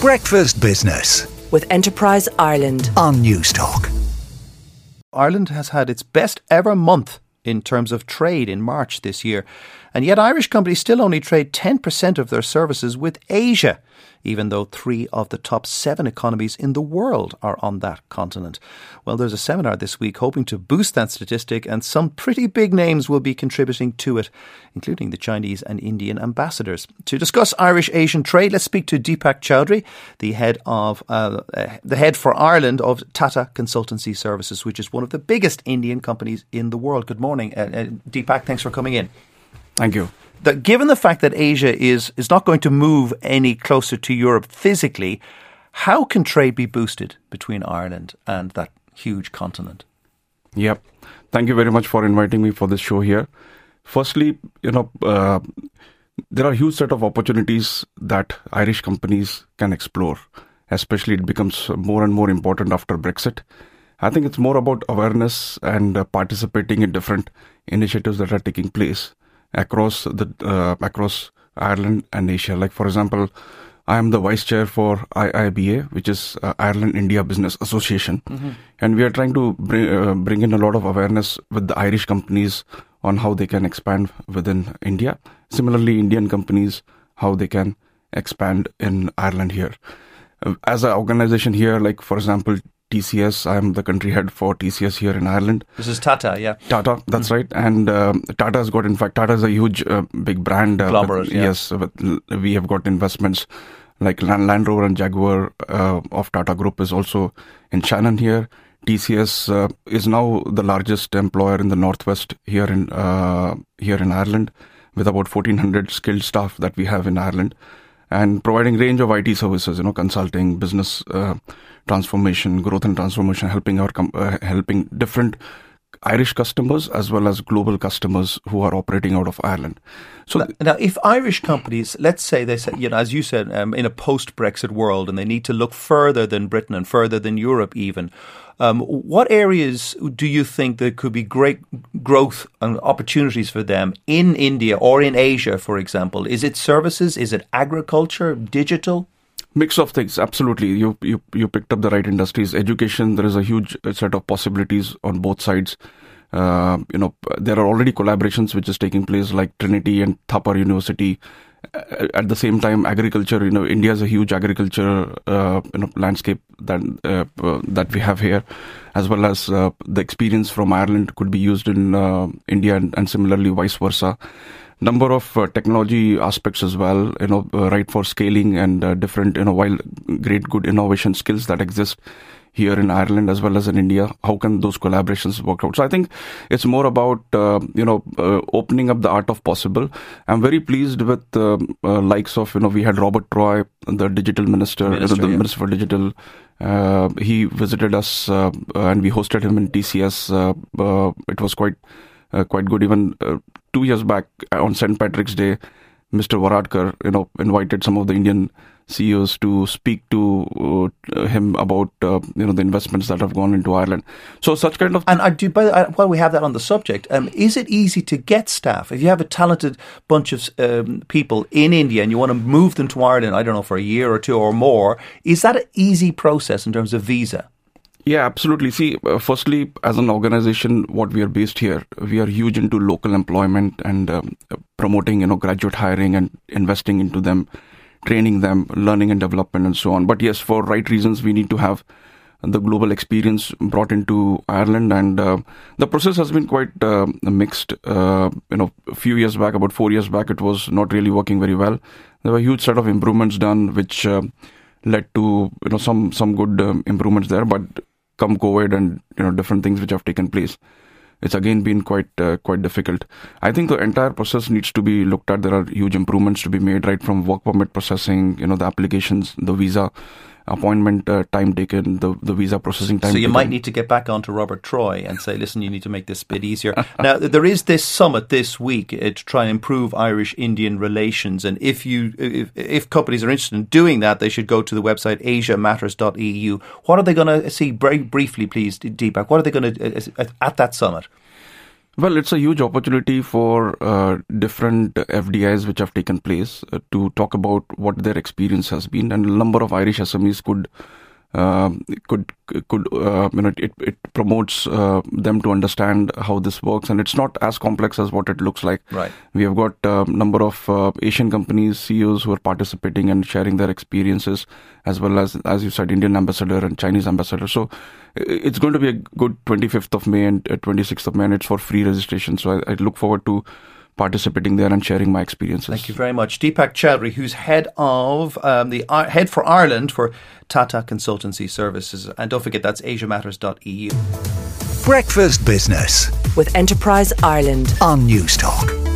Breakfast Business with Enterprise Ireland on Newstalk. Ireland has had its best ever month in terms of trade in March this year, and yet Irish companies still only trade 10% of their services with Asia even though three of the top seven economies in the world are on that continent. Well, there's a seminar this week hoping to boost that statistic, and some pretty big names will be contributing to it, including the Chinese and Indian ambassadors. To discuss Irish Asian trade, let's speak to Deepak Chowdhury, the head of uh, the head for Ireland of Tata Consultancy Services, which is one of the biggest Indian companies in the world. Good morning, uh, uh, Deepak. Thanks for coming in. Thank you that given the fact that Asia is is not going to move any closer to Europe physically, how can trade be boosted between Ireland and that huge continent? Yep. Thank you very much for inviting me for this show here. Firstly, you know, uh, there are a huge set of opportunities that Irish companies can explore. Especially, it becomes more and more important after Brexit. I think it's more about awareness and uh, participating in different initiatives that are taking place across the uh, across Ireland and Asia. Like for example, I am the vice chair for IIBA, which is uh, Ireland India Business Association, mm-hmm. and we are trying to bring uh, bring in a lot of awareness with the Irish companies on how they can expand within India. Similarly, Indian companies how they can expand in Ireland here. Uh, as an organization here, like for example, TCS. I'm the country head for TCS here in Ireland. This is Tata, yeah. Tata, that's mm-hmm. right. And um, Tata has got, in fact, Tata is a huge, uh, big brand. Uh, with, yeah. Yes, with, we have got investments like Land, Land Rover and Jaguar uh, of Tata Group is also in Shannon here. TCS uh, is now the largest employer in the northwest here in uh, here in Ireland, with about 1,400 skilled staff that we have in Ireland, and providing range of IT services, you know, consulting, business uh, transformation, growth and transformation, helping our com- uh, helping different Irish customers as well as global customers who are operating out of Ireland. So now, now if Irish companies, let's say they said, you know, as you said, um, in a post-Brexit world, and they need to look further than Britain and further than Europe, even. Um, what areas do you think there could be great growth and opportunities for them in India or in Asia, for example? Is it services? Is it agriculture? Digital? Mix of things absolutely. You you you picked up the right industries. Education there is a huge set of possibilities on both sides. Uh, you know there are already collaborations which is taking place like trinity and thapar university. At the same time agriculture you know india is a huge agriculture uh, you know landscape that uh, that we have here as well as uh, the experience from ireland could be used in uh, india and, and similarly vice versa number of uh, technology aspects as well you know uh, right for scaling and uh, different you know while great good innovation skills that exist here in Ireland as well as in India how can those collaborations work out? So I think it's more about uh, you know uh, opening up the art of possible. I'm very pleased with uh, likes of you know we had Robert Troy the digital minister, minister the yeah. minister for digital. He visited us and we hosted him in TCS it was quite quite good. Even uh, two years back uh, on St. Patrick's Day, Mr. Varadkar, you know, invited some of the Indian CEOs to speak to uh, him about uh, you know the investments that have gone into Ireland. So such kind of and I do. But while we have that on the subject, um, is it easy to get staff if you have a talented bunch of um, people in India and you want to move them to Ireland? I don't know for a year or two or more. Is that an easy process in terms of visa? Yeah, absolutely. See, uh, firstly, as an organization, what we are based here, we are huge into local employment and um, promoting, you know, graduate hiring and investing into them, training them, learning and development, and so on. But yes, for right reasons, we need to have the global experience brought into Ireland, and uh, the process has been quite uh, mixed. Uh, you know, a few years back, about four years back, it was not really working very well. There were a huge set of improvements done, which uh, led to you know some some good um, improvements there, but come COVID and you know different things which have taken place, it's again been quite uh, quite difficult. I think the entire process needs to be looked at. There are huge improvements to be made, right from work permit processing, you know, the applications, the visa appointment uh, time taken, the, the visa processing time. So you taken. might need to get back onto Robert Troy and say, listen, you need to make this a bit easier. now, there is this summit this week uh, to try and improve Irish-Indian relations, and if you if, if, companies are interested in doing that, they should go to the website asiamatters.eu. What are they going to see? Very briefly, please, Deepak. What are they going to uh, uh, at that summit? Well, it's a huge opportunity for uh, different FDIs which have taken place uh, to talk about what their experience has been, and a number of Irish SMEs could could could uh, you know it it promotes uh, them to understand how this works. And it's not as complex as what it looks like. Right. we have got a number of uh, asian companies ceos who are participating and sharing their experiences as well as as you said indian ambassador and chinese ambassador. So it's going to be a good 25th of may and uh, 26th of may and it's for free registration. So i, I look forward to participating there and sharing my experiences Thank you very much. Deepak Chowdhury, who's head of um, the uh, head for Ireland for Tata Consultancy Services. And don't forget, that's asiamatters.eu. Breakfast Business with Enterprise Ireland. on Newstalk.